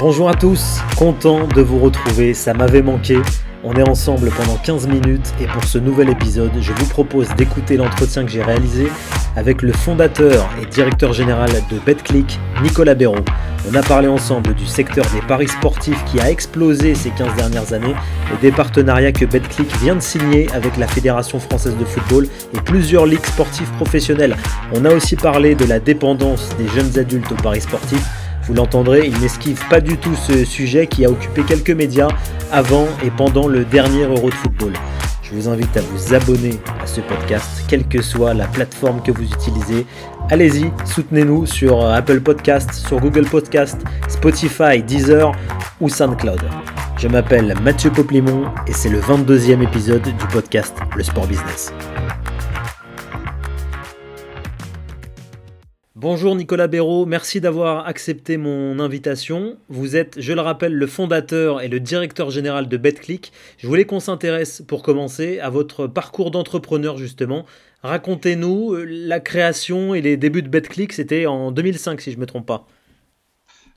Bonjour à tous, content de vous retrouver, ça m'avait manqué. On est ensemble pendant 15 minutes et pour ce nouvel épisode, je vous propose d'écouter l'entretien que j'ai réalisé avec le fondateur et directeur général de BetClick, Nicolas Béraud. On a parlé ensemble du secteur des paris sportifs qui a explosé ces 15 dernières années et des partenariats que BetClick vient de signer avec la Fédération française de football et plusieurs ligues sportives professionnelles. On a aussi parlé de la dépendance des jeunes adultes aux paris sportifs vous l'entendrez, il n'esquive pas du tout ce sujet qui a occupé quelques médias avant et pendant le dernier Euro de football. Je vous invite à vous abonner à ce podcast, quelle que soit la plateforme que vous utilisez. Allez-y, soutenez-nous sur Apple Podcast, sur Google Podcast, Spotify, Deezer ou SoundCloud. Je m'appelle Mathieu Poplimon et c'est le 22e épisode du podcast Le Sport Business. Bonjour Nicolas Béraud, merci d'avoir accepté mon invitation. Vous êtes, je le rappelle, le fondateur et le directeur général de BetClick. Je voulais qu'on s'intéresse pour commencer à votre parcours d'entrepreneur justement. Racontez-nous euh, la création et les débuts de BetClick, c'était en 2005 si je ne me trompe pas.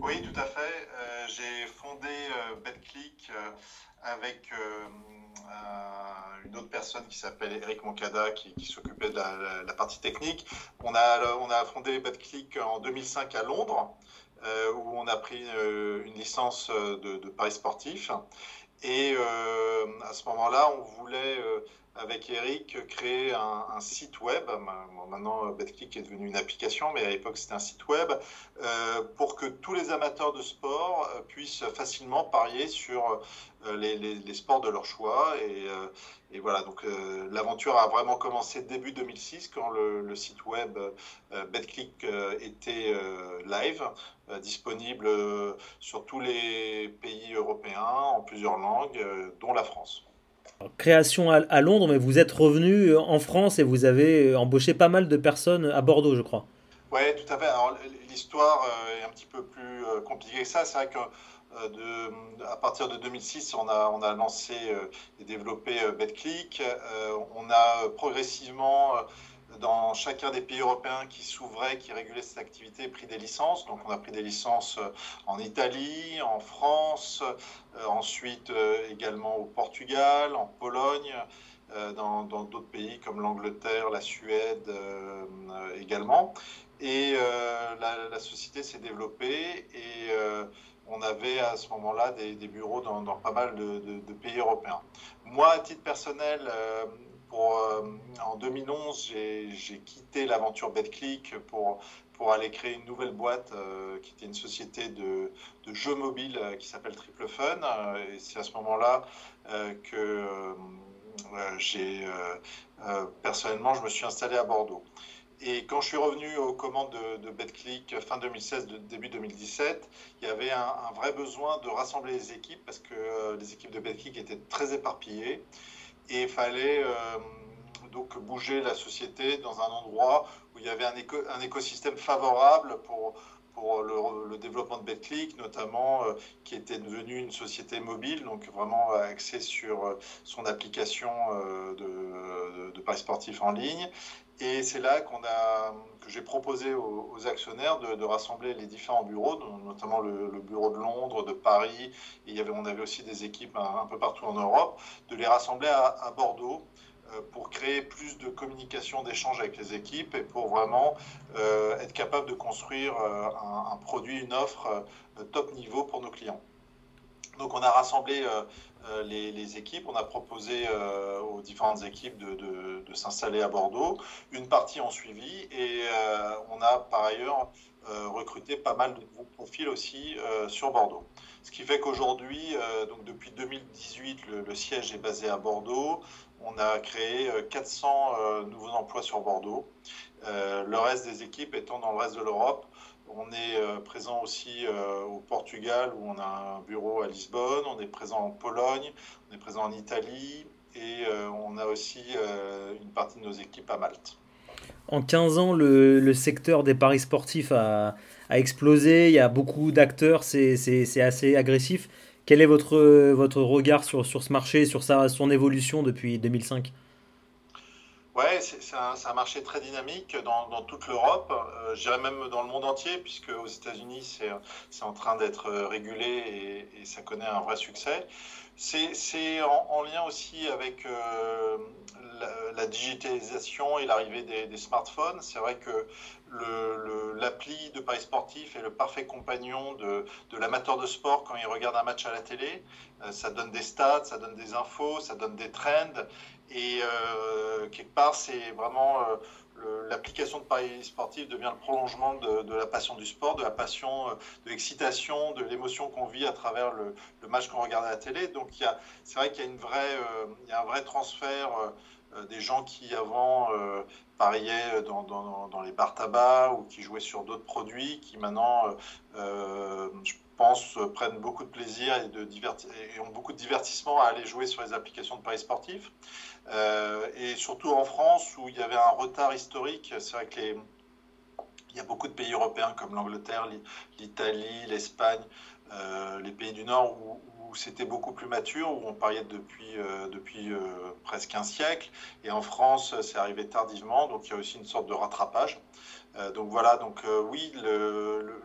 Oui, tout à fait. Euh, j'ai fondé euh, BetClick avec une autre personne qui s'appelle Eric Moncada qui, s'occupait de la, partie technique. On a, on a fondé BetClick en 2005 à Londres, euh, où on a pris euh, une licence de, paris sportif. Et euh, à ce moment-là, on voulait avec Eric créer un, site web. maintenant, BetClick est devenu une application, mais à l'époque, c'était un site web pour que tous les amateurs de sport puissent facilement parier sur les, sports de leur choix. Et, voilà, donc euh, l'aventure a vraiment commencé début 2006 quand le, site web euh, BetClick euh, était live, disponible sur tous les pays européens en plusieurs langues, dont la France. Création à, Londres, mais vous êtes revenu en France et vous avez embauché pas mal de personnes à Bordeaux, je crois. Oui, tout à fait. L'histoire est un petit peu plus compliquée que ça. C'est vrai que euh, de, à partir de 2006, on a, on a lancé euh, et développé euh, BetClick. on a progressivement dans chacun des pays européens qui s'ouvraient, qui régulaient cette activité, pris des licences. Donc on a pris des licences en Italie, en France, ensuite également au Portugal, en Pologne, dans d'autres pays comme l'Angleterre, la Suède également. Et la, société s'est développée et on avait à ce moment-là des, bureaux dans, pas mal de, pays européens. Moi, à titre personnel, euh, euh, en 2011, j'ai quitté l'aventure BetClick pour, aller créer une nouvelle boîte euh, qui était une société de, jeux mobiles qui s'appelle Triple Fun. et c'est à ce moment-là que personnellement, je me suis installé à Bordeaux. Et quand je suis revenu aux commandes de, BetClick fin 2016, début 2017, il y avait un, vrai besoin de rassembler les équipes parce que euh, les équipes de BetClick étaient très éparpillées il fallait euh, donc bouger la société dans un endroit où il y avait un écosystème favorable pour, pour le, développement de BetClick, notamment euh, qui était devenu une société mobile, donc vraiment axée sur son application de, de, paris sportifs en ligne, et c'est là qu'on a, que j'ai proposé aux, actionnaires de, rassembler les différents bureaux, notamment le, bureau de Londres, de Paris, et il y avait, on avait aussi des équipes un, peu partout en Europe, de les rassembler à, Bordeaux euh, pour créer plus de communication, d'échange avec les équipes et pour vraiment euh, être capable de construire euh, un, produit, une offre top niveau pour nos clients. Donc on a rassemblé euh, les, équipes. On a proposé euh, aux différentes équipes de, s'installer à Bordeaux. Une partie en suivi et euh, on a par ailleurs recruté pas mal de nouveaux profils aussi sur Bordeaux. Ce qui fait qu'aujourd'hui, donc depuis 2018, le, siège est basé à Bordeaux. On a créé 400 nouveaux emplois sur Bordeaux. le reste des équipes étant dans le reste de l'Europe. On est euh, présent aussi euh, au Portugal où on a un bureau à Lisbonne, on est présent en Pologne, on est présent en Italie et euh, on a aussi une partie de nos équipes à Malte. En 15 ans, le, secteur des paris sportifs a, explosé, il y a beaucoup d'acteurs, c'est assez agressif. Quel est votre, votre regard sur, sur ce marché, sur sa, son évolution depuis 2005 Ouais, c'est un, un, marché très dynamique dans, dans toute l'Europe, euh, je dirais même dans le monde entier, puisque aux États-Unis, c'est en train d'être régulé et, et, ça connaît un vrai succès. C'est en, en, lien aussi avec euh, la, digitalisation et l'arrivée des, smartphones. C'est vrai que l'appli de Paris Sportif est le parfait compagnon de, de l'amateur de sport quand il regarde un match à la télé. Euh, ça donne des stats, ça donne des infos, ça donne des trends. Et euh, quelque part, c'est vraiment l'application de Paris Sportif devient le prolongement de, la passion du sport, de la passion, euh, de l'excitation, de l'émotion qu'on vit à travers le, match qu'on regarde à la télé. Donc, c'est vrai qu'il y a euh, y a un vrai transfert euh, des gens qui avant pariaient dans, les bars tabac ou qui jouaient sur d'autres produits, qui maintenant, euh, je pense, prennent beaucoup de plaisir et, de et, ont beaucoup de divertissement à aller jouer sur les applications de paris sportifs. et surtout en France, où il y avait un retard historique, c'est vrai que il y a beaucoup de pays européens comme l'Angleterre, l'Italie, l'Espagne, euh, les pays du Nord où, c'était beaucoup plus mature, où on pariait depuis, euh, depuis euh, presque un siècle. Et en France, c'est arrivé tardivement, donc il y a aussi une sorte de rattrapage. Euh, donc voilà, donc euh, oui, le,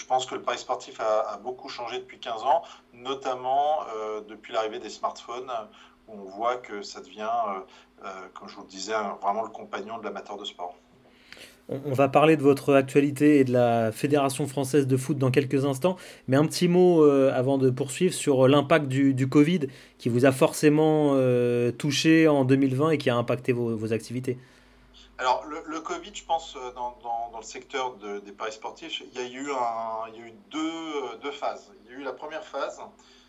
je pense que le pari sportif a, beaucoup changé depuis 15 ans, notamment euh, depuis l'arrivée des smartphones, où on voit que ça devient, comme je vous le disais, vraiment le compagnon de l'amateur de sport. On va parler de votre actualité et de la Fédération française de foot dans quelques instants, mais un petit mot euh, avant de poursuivre sur l'impact du, Covid qui vous a forcément euh, touché en 2020 et qui a impacté vos activités. Alors, le, Covid, je pense, euh, dans, le secteur de, des paris sportifs, il y a eu, un, il y a eu deux, phases. Il y a eu la première phase,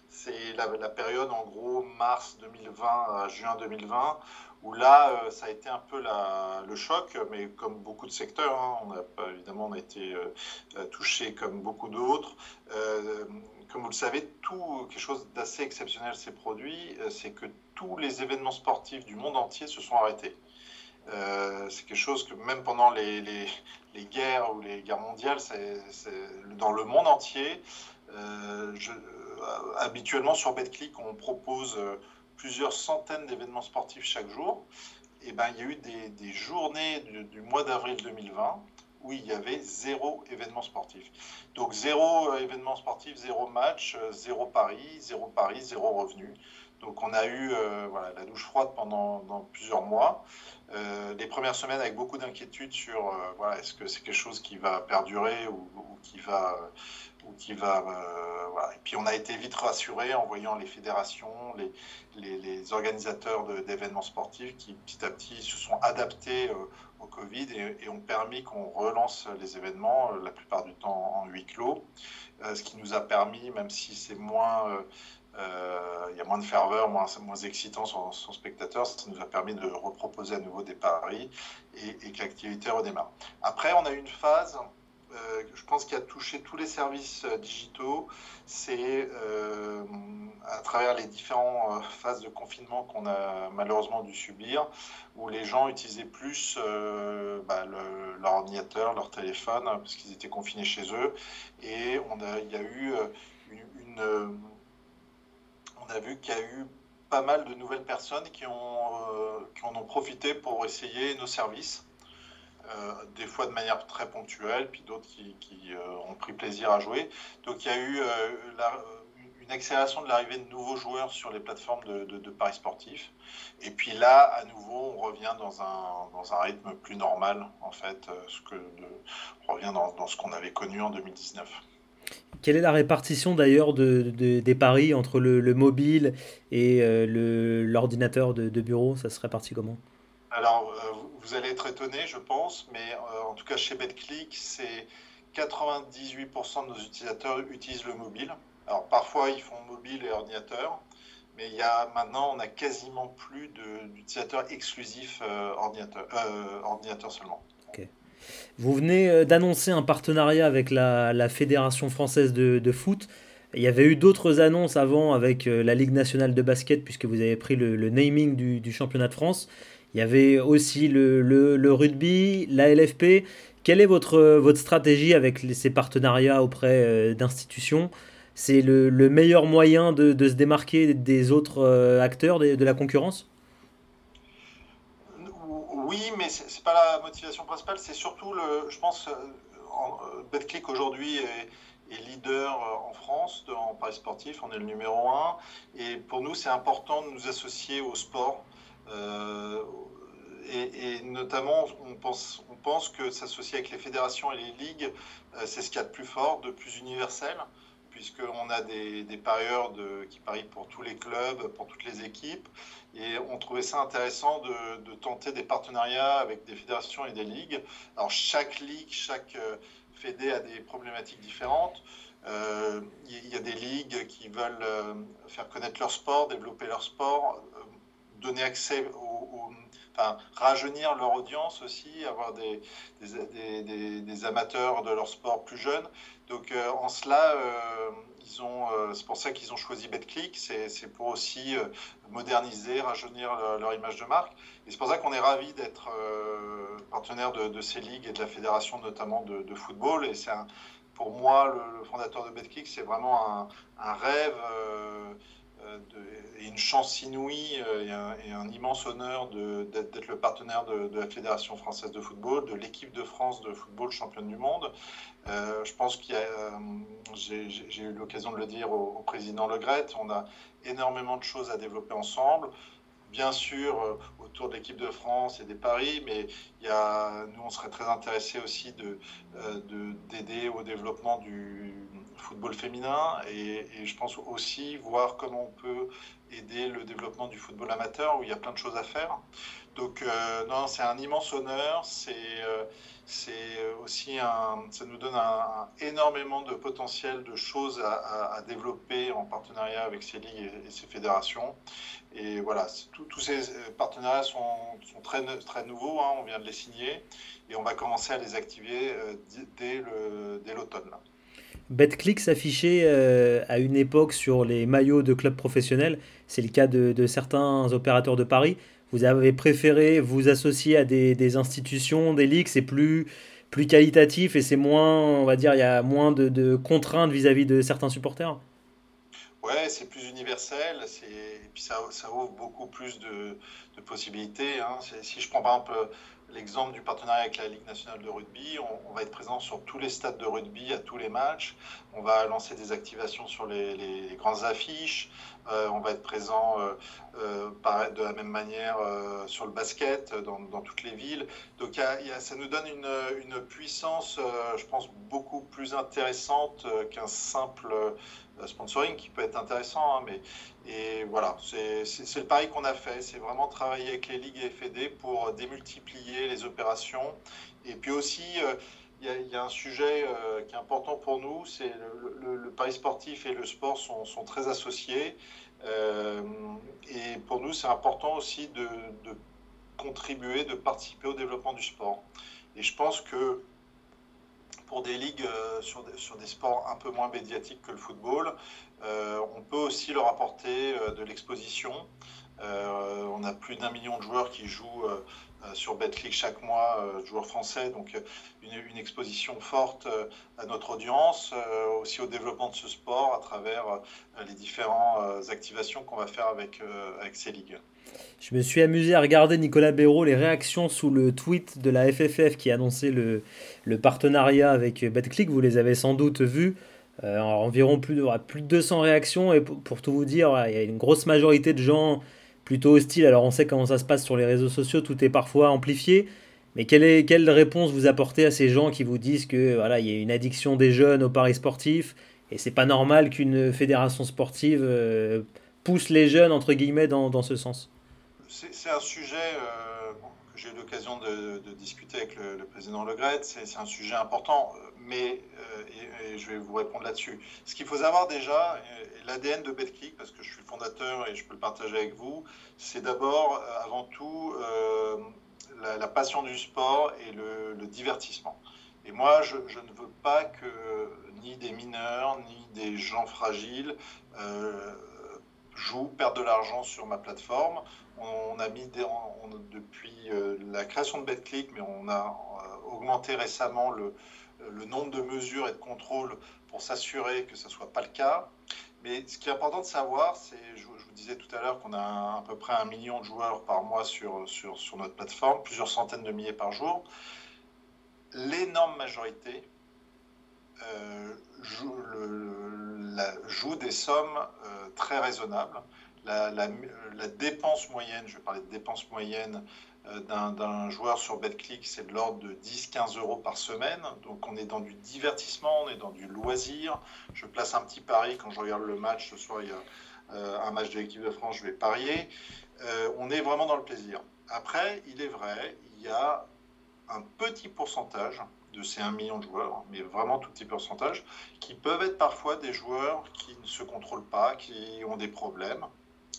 c'est la, période en gros mars 2020 à juin 2020, où là, euh, ça a été un peu le choc, mais comme beaucoup de secteurs, hein, évidemment, on a été euh, touché comme beaucoup d'autres. Euh, comme vous le savez, tout quelque chose d'assez exceptionnel s'est produit, euh, c'est que tous les événements sportifs du monde entier se sont arrêtés. Euh, c'est quelque chose que même pendant les, guerres ou les guerres mondiales, c'est dans le monde entier, euh, je, habituellement sur BetClick, on propose plusieurs centaines d'événements sportifs chaque jour, et ben, il y a eu des, journées du mois d'avril 2020 où il y avait zéro événement sportif. Donc zéro événement sportif, zéro match, zéro pari, zéro pari, zéro revenu. Donc on a eu euh, la douche froide pendant plusieurs mois. Euh, les premières semaines avec beaucoup d'inquiétude sur euh, voilà, est-ce que c'est quelque chose qui va perdurer ou, qui va ou qui va et puis on a été vite rassuré en voyant les fédérations les, organisateurs d'événements sportifs qui petit à petit se sont adaptés au Covid et, ont permis qu'on relance les événements la plupart du temps en huis clos ce qui nous a permis même si c'est moins il y a moins de ferveur, moins, moins excitant son, son, spectateur. Ça nous a permis de reproposer à nouveau des paris et, que l'activité redémarre. Après, on a eu une phase euh, je pense qu'il a touché tous les services euh, digitaux, c'est euh, à travers les différentes euh, phases de confinement qu'on a malheureusement dû subir, où les gens utilisaient plus euh, bah, le, leur ordinateur, leur téléphone, parce qu'ils étaient confinés chez eux, et on a, il y a eu une, a vu qu'il y a eu pas mal de nouvelles personnes qui, ont, qui en ont profité pour essayer nos services. Euh, des fois de manière très ponctuelle, puis d'autres qui, euh, ont pris plaisir à jouer. Donc il y a eu euh, une accélération de l'arrivée de nouveaux joueurs sur les plateformes de, paris sportifs. Et puis là, à nouveau, on revient dans un, rythme plus normal, en fait, ce que on revient dans ce qu'on avait connu en 2019. Quelle est la répartition d'ailleurs de, de, des paris entre le, le mobile et euh, l'ordinateur de, de, bureau? Ça se répartit comment? Alors, euh, vous allez être étonné, je pense, mais euh, en tout cas chez BetClick, c'est 98% de nos utilisateurs utilisent le mobile. Alors parfois ils font mobile et ordinateur, mais il y a maintenant on a quasiment plus d'utilisateurs exclusifs euh, ordinateur, ordinateur seulement. Okay. Vous venez euh, d'annoncer un partenariat avec la, Fédération française de, de, foot. Il y avait eu d'autres annonces avant avec euh, la Ligue nationale de basket, puisque vous avez pris le, naming du, championnat de France. Il y avait aussi le, rugby, la LFP. Quelle est votre, votre stratégie avec ces partenariats auprès euh, d'institutions? C'est le, le, meilleur moyen de, se démarquer des autres euh, acteurs de la concurrence? Oui, mais ce n'est pas la motivation principale, c'est surtout, le, je pense, BetClick aujourd'hui est, leader en France en Paris sportif, on est le numéro un. Et pour nous, c'est important de nous associer au sport. et, notamment, on pense, on pense que s'associer avec les fédérations et les ligues, c'est ce qu'il y a de plus fort, de plus universel puisqu'on a des, parieurs qui parient pour tous les clubs, pour toutes les équipes. Et on trouvait ça intéressant de, tenter des partenariats avec des fédérations et des ligues. Alors chaque ligue, chaque euh, fédé a des problématiques différentes. Euh, il y a des ligues qui veulent euh, faire connaître leur sport, développer leur sport, donner accès aux, enfin, rajeunir leur audience aussi, avoir des, amateurs de leur sport plus jeunes. Donc euh, en cela, euh, euh, c'est pour ça qu'ils ont choisi BetClick, c'est pour aussi moderniser, rajeunir leur, image de marque. Et c'est pour ça qu'on est ravis d'être partenaire de, ces ligues et de la fédération notamment de, football. Et c'est pour moi, le, fondateur de BetClick, c'est vraiment un rêve et une chance inouïe euh, et un, immense honneur d'être le partenaire de, la Fédération française de football, de l'équipe de France de football championne du monde. Euh, je pense qu'il euh, j'ai eu l'occasion de le dire au, président Le Gret, on a énormément de choses à développer ensemble bien sûr autour de l'équipe de France et des paris, mais il y a, nous, on serait très intéressés aussi d'aider de, au développement du, football féminin et, je pense aussi voir comment on peut aider le développement du football amateur où il y a plein de choses à faire. Donc euh, non, c'est un immense honneur, c'est euh, c'est aussi un, ça nous donne un, énormément de potentiel de choses à, développer en partenariat avec ces ligues et, ces fédérations. Et voilà, tous ces partenariats sont, sont, très, très nouveaux, hein, on vient de les signer et on va commencer à les activer euh, dès l'automne. BetClick s'affichait euh, à une époque sur les maillots de clubs professionnels. C'est le cas de, certains opérateurs de Paris. Vous avez préféré vous associer à des, institutions, des ligues, c'est plus, plus qualitatif et c'est moins, on va dire, il y a moins de, contraintes vis-à-vis de certains supporters Ouais, c'est plus universel et puis ça, ouvre beaucoup plus de, possibilités. Hein. Si je prends par exemple l'exemple du partenariat avec la Ligue nationale de rugby. On, va être présent sur tous les stades de rugby, à tous les matchs. On va lancer des activations sur les, grandes affiches. Euh, on va être présent euh, euh, de la même manière sur le basket dans, toutes les villes. Donc ça nous donne une, puissance, je pense, beaucoup plus intéressante qu'un simple sponsoring qui peut être intéressant. Hein, mais, et voilà, c'est le pari qu'on a fait. C'est vraiment travailler avec les ligues et FED pour démultiplier les opérations. Et puis aussi, il y, a un sujet euh, qui est important pour nous, c'est le, le, pari sportif et le sport sont, sont très associés. Euh, et pour nous, c'est important aussi de, contribuer, de participer au développement du sport. Et je pense que pour des ligues euh, sur, sur, des sports un peu moins médiatiques que le football, on peut aussi leur apporter de l'exposition. on a plus d'un million de joueurs qui jouent euh, sur BetClick chaque mois, euh, joueurs français, donc euh, une, exposition forte à notre audience, aussi au développement de ce sport à travers les différentes activations qu'on va faire avec, avec ces ligues. Je me suis amusé à regarder Nicolas Béraud, les réactions sous le tweet de la FFF qui annonçait le, le partenariat avec BetClick. Vous les avez sans doute vus. environ plus de, plus de 200 réactions. Et pour tout vous dire, il y a une grosse majorité de gens plutôt hostile. Alors on sait comment ça se passe sur les réseaux sociaux, tout est parfois amplifié. Mais quelle, est, quelle réponse vous apportez à ces gens qui vous disent que voilà, il y a une addiction des jeunes au paris sportif et c'est pas normal qu'une fédération sportive euh, pousse les jeunes entre guillemets dans, ce sens? C'est un sujet euh, j'ai eu l'occasion de, discuter avec le, président Le. C'est un sujet important, mais euh, et, je vais vous répondre là-dessus. Ce qu'il faut savoir déjà, l'ADN de BetClick, parce que je suis fondateur et je peux le partager avec vous, c'est d'abord, euh, avant tout, euh, la, passion du sport et le, divertissement. Et moi, je, ne veux pas que ni des mineurs, ni des gens fragiles euh, jouent, perdent de l'argent sur ma plateforme. On, a mis depuis la création de BetClick, mais on a augmenté récemment le, nombre de mesures et de contrôles pour s'assurer que ce ne soit pas le cas. Mais ce qui est important de savoir, c'est, je, vous disais tout à l'heure qu'on a à peu près un million de joueurs par mois sur, notre plateforme, plusieurs centaines de milliers par jour. L'énorme majorité euh, joue, des sommes euh, très raisonnables. La, dépense moyenne, je vais parler de dépense moyenne euh, d'un joueur sur BetClick, c'est de l'ordre de 10-15 euros par semaine. Donc on est dans du divertissement, on est dans du loisir. Je place un petit pari quand je regarde le match. Ce soir, il y a euh, un match de l'équipe de France, je vais parier. Euh, on est vraiment dans le plaisir. Après, il est vrai, il y a un petit pourcentage de ces 1 million de joueurs, mais vraiment tout petit pourcentage, qui peuvent être parfois des joueurs qui ne se contrôlent pas, qui ont des problèmes.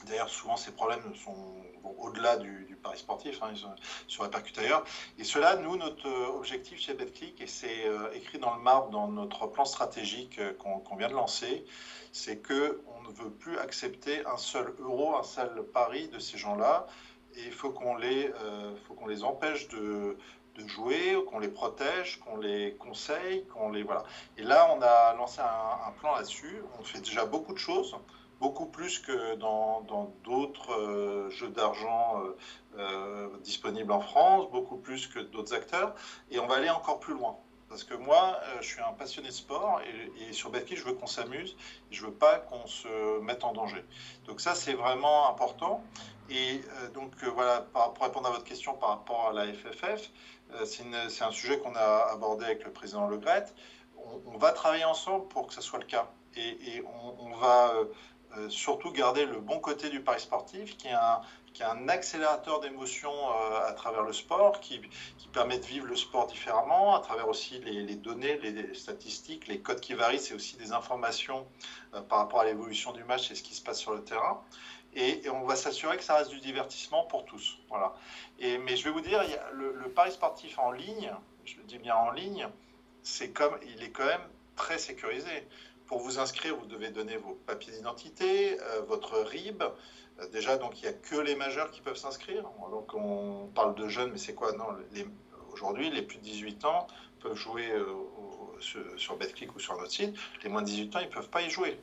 D'ailleurs, souvent, ces problèmes sont au-delà du, pari sportif, hein, ils se répercutent ailleurs. Et cela, nous, notre objectif chez BetClick, et c'est euh, écrit dans le marbre dans notre plan stratégique euh, qu'on vient de lancer, c'est qu'on ne veut plus accepter un seul euro, un seul pari de ces gens-là. Et il faut qu'on les, euh, qu'on les empêche de, jouer, qu'on les protège, qu'on les conseille, qu'on les voilà. Et là, on a lancé un plan là-dessus. On fait déjà beaucoup de choses beaucoup plus que dans d'autres euh, jeux d'argent euh, euh, disponibles en France, beaucoup plus que d'autres acteurs, et on va aller encore plus loin. Parce que moi, je suis un passionné de sport et, sur Betclic, je veux qu'on s'amuse, je veux pas qu'on se mette en danger. Donc ça, c'est vraiment important. Et donc voilà, pour répondre à votre question par rapport à la FFF, c'est un sujet qu'on a abordé avec le président Le Gret. On, va travailler ensemble pour que ce soit le cas. Et, on, va euh, surtout garder le bon côté du pari sportif, qui est un, qui est un accélérateur d'émotions euh, à travers le sport, qui, qui, permet de vivre le sport différemment, à travers aussi les, les données, les statistiques, les codes qui varient, c'est aussi des informations euh, par rapport à l'évolution du match et ce qui se passe sur le terrain. Et, on va s'assurer que ça reste du divertissement pour tous. Voilà. Et, mais je vais vous dire, le, le pari sportif en ligne, je le dis bien en ligne, c'est comme, il est quand même très sécurisé. Pour vous inscrire, vous devez donner vos papiers d'identité, euh, votre RIB. Euh, déjà, donc il n'y a que les majeurs qui peuvent s'inscrire. Donc on parle de jeunes, mais c'est quoi? Non, aujourd'hui, les plus de 18 ans peuvent jouer euh, sur, sur BetClick ou sur notre site. Les moins de 18 ans, ils ne peuvent pas y jouer.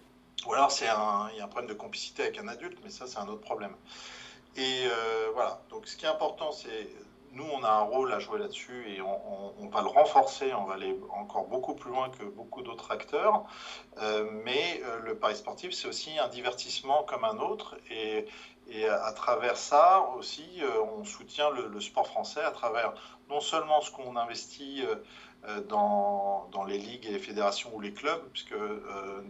Ou alors il y a un problème de complicité avec un adulte, mais ça c'est un autre problème. Et voilà, donc ce qui est important, c'est nous, on a un rôle à jouer là-dessus et on, va le renforcer, on va aller encore beaucoup plus loin que beaucoup d'autres acteurs. Euh, mais euh, le pari sportif, c'est aussi un divertissement comme un autre. Et, à travers ça aussi, euh, on soutient le, sport français à travers non seulement ce qu'on investit dans, les ligues et les fédérations ou les clubs, puisque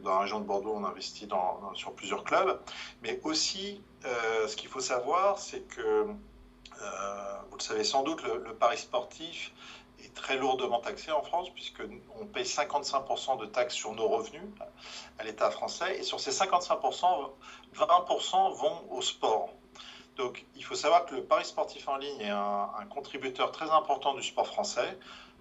dans la région de Bordeaux, on investit sur plusieurs clubs, mais aussi ce qu'il faut savoir, c'est que vous le savez sans doute, le, pari sportif est très lourdement taxé en France, puisqu'on paye 55% de taxes sur nos revenus à l'État français, et sur ces 55%, 20% vont au sport. Donc il faut savoir que le pari sportif en ligne est un, contributeur très important du sport français,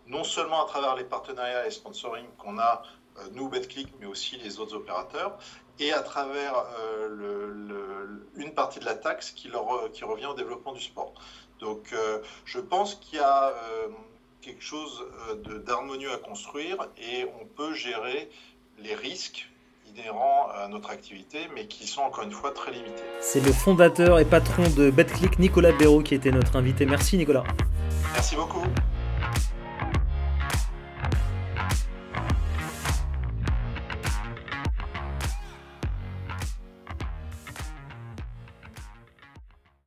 non seulement à travers les partenariats et les sponsoring qu'on a, euh, nous, BetClick, mais aussi les autres opérateurs, et à travers euh, le, une partie de la taxe qui, leur, qui revient au développement du sport. Donc euh, je pense qu'il y a euh, quelque chose d'harmonieux à construire et on peut gérer les risques inhérents à notre activité, mais qui sont encore une fois très limités. C'est le fondateur et patron de BetClick, Nicolas Béraud, qui était notre invité. Merci Nicolas. Merci beaucoup.